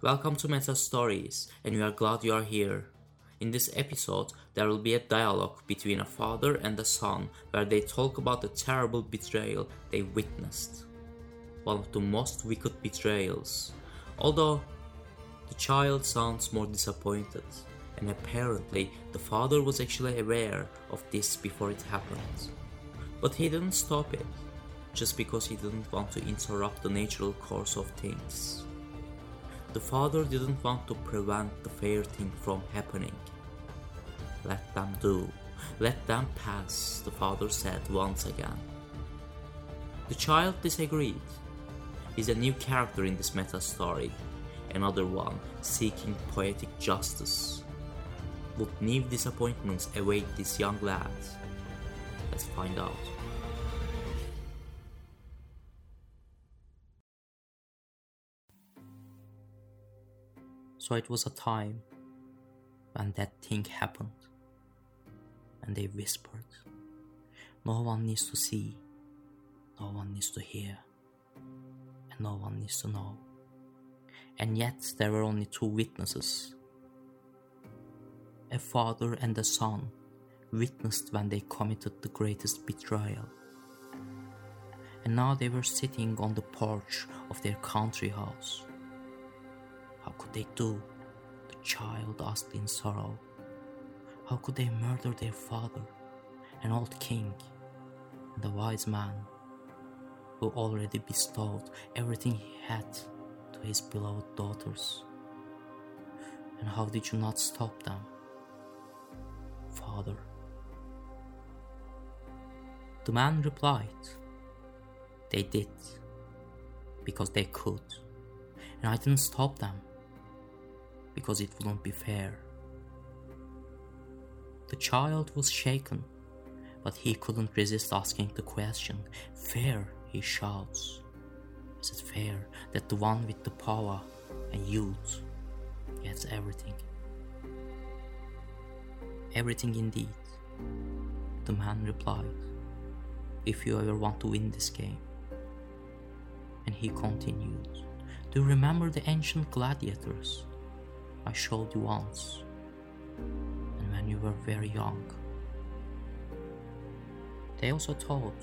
Welcome to Meta Stories, and we are glad you are here. In this episode, there will be a dialogue between a father and a son where they talk about the terrible betrayal they witnessed. One of the most wicked betrayals. Although the child sounds more disappointed, and apparently the father was actually aware of this before it happened. But he didn't stop it, just because he didn't want to interrupt the natural course of things. The father didn't want to prevent the fair thing from happening. Let them do, let them pass, the father said once again. The child disagreed. He's a new character in this meta story, another one seeking poetic justice. What new disappointments await this young lad? Let's find out. So it was a time when that thing happened. And they whispered, No one needs to see, no one needs to hear, and no one needs to know. And yet there were only two witnesses a father and a son witnessed when they committed the greatest betrayal. And now they were sitting on the porch of their country house. How could they do? The child asked in sorrow. How could they murder their father, an old king, and a wise man who already bestowed everything he had to his beloved daughters? And how did you not stop them? Father. The man replied, They did, because they could, and I didn't stop them, because it wouldn't be fair. The child was shaken, but he couldn't resist asking the question. Fair, he shouts. Is it fair that the one with the power and youth gets everything? Everything indeed, the man replied, if you ever want to win this game. And he continued, Do you remember the ancient gladiators I showed you once? And when you were very young. They also thought,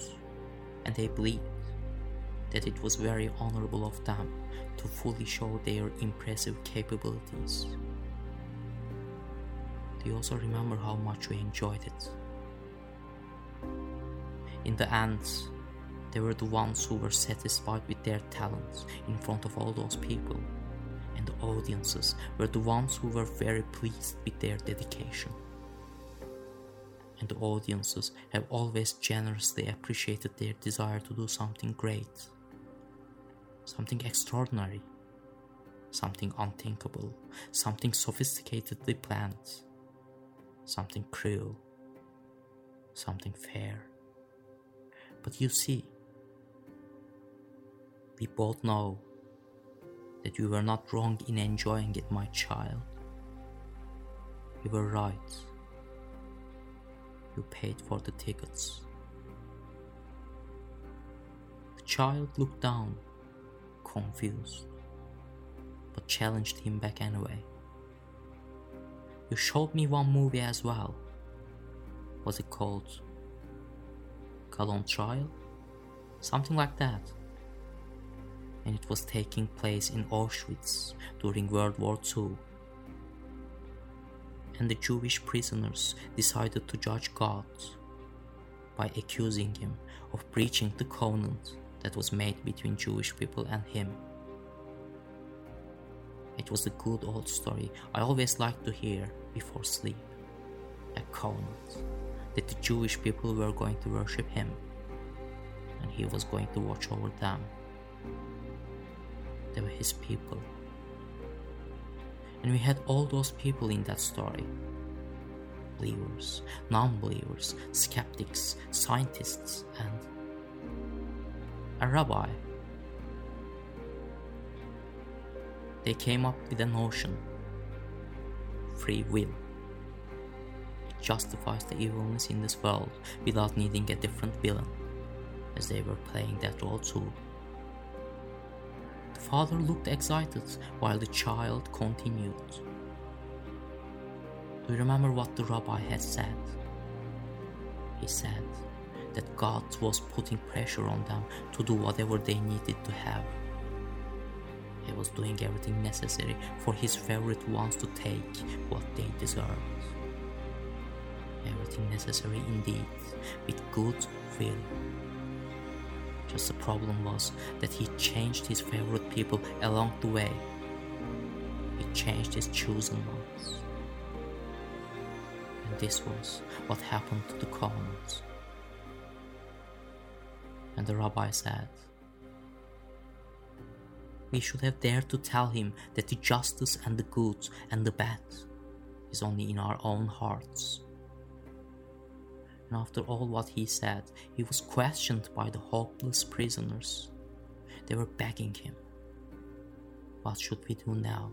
and they believed, that it was very honorable of them to fully show their impressive capabilities. You also remember how much we enjoyed it? In the end, they were the ones who were satisfied with their talents in front of all those people, and the audiences were the ones who were very pleased with their dedication. And the audiences have always generously appreciated their desire to do something great, something extraordinary, something unthinkable, something sophisticatedly planned, something cruel, something fair. But you see, we both know that you were not wrong in enjoying it, my child. You were right. You paid for the tickets. The child looked down, confused, but challenged him back anyway. You showed me one movie as well. Was it called on Trial? Something like that. And it was taking place in Auschwitz during World War II. And the Jewish prisoners decided to judge God by accusing him of breaching the covenant that was made between Jewish people and him. It was a good old story I always liked to hear before sleep. A covenant that the Jewish people were going to worship him and he was going to watch over them. Were his people. And we had all those people in that story believers, non believers, skeptics, scientists, and a rabbi. They came up with a notion free will. It justifies the evilness in this world without needing a different villain, as they were playing that role too. The father looked excited while the child continued. Do you remember what the rabbi had said? He said that God was putting pressure on them to do whatever they needed to have. He was doing everything necessary for his favorite ones to take what they deserved. Everything necessary indeed, with good will. Just the problem was that he changed his favorite people along the way. He changed his chosen ones. And this was what happened to the covenant. And the rabbi said, We should have dared to tell him that the justice and the good and the bad is only in our own hearts. And after all what he said, he was questioned by the hopeless prisoners. They were begging him, What should we do now,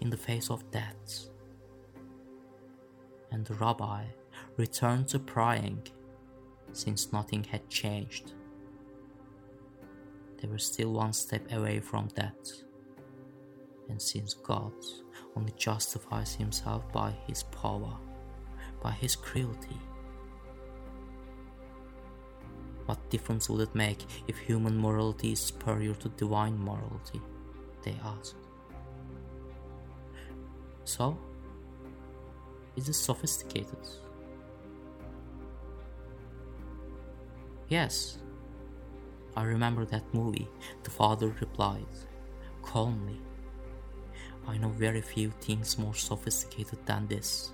in the face of death? And the rabbi returned to praying, since nothing had changed. They were still one step away from death. And since God only justifies himself by his power, by his cruelty, what difference would it make if human morality is superior to divine morality? They asked. So, is it sophisticated? Yes. I remember that movie, the father replied, calmly. I know very few things more sophisticated than this.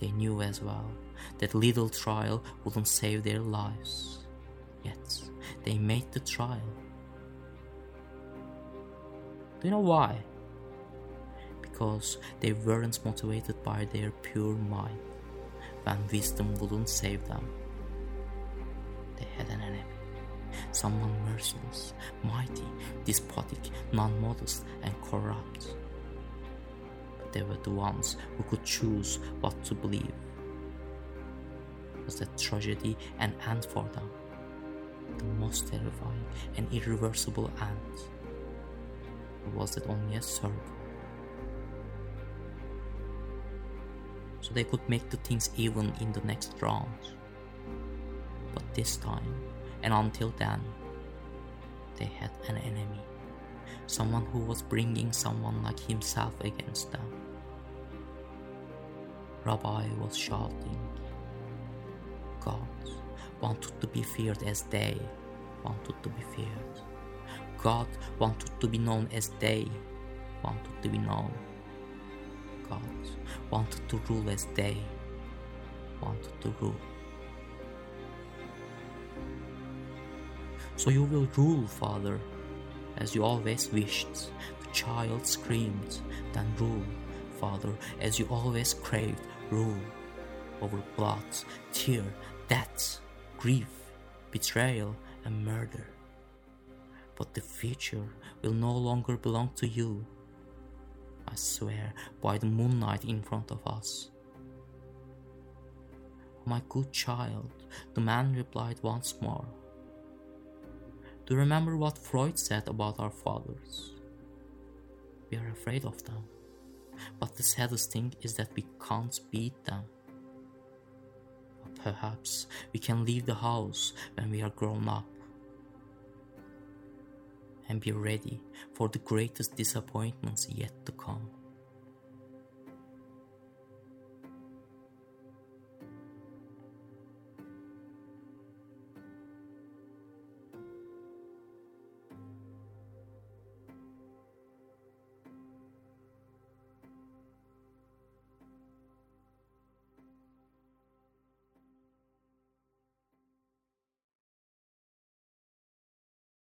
They knew as well that little trial wouldn't save their lives. Yet they made the trial. Do you know why? Because they weren't motivated by their pure mind when wisdom wouldn't save them. They had an enemy. Someone merciless, mighty, despotic, non modest, and corrupt. They were the ones who could choose what to believe was that tragedy an end for them. The most terrifying and irreversible end. Or was it only a circle? So they could make the things even in the next round. But this time, and until then, they had an enemy. Someone who was bringing someone like himself against them. Rabbi was shouting, God wanted to be feared as they wanted to be feared. God wanted to be known as they wanted to be known. God wanted to rule as they wanted to rule. So you will rule, Father, as you always wished. The child screamed, then rule, Father, as you always craved, rule over blood, tear, death, grief, betrayal, and murder. But the future will no longer belong to you. I swear by the moonlight in front of us. My good child, the man replied once more. Do you remember what Freud said about our fathers? We are afraid of them. But the saddest thing is that we can't beat them. Perhaps we can leave the house when we are grown up and be ready for the greatest disappointments yet to come.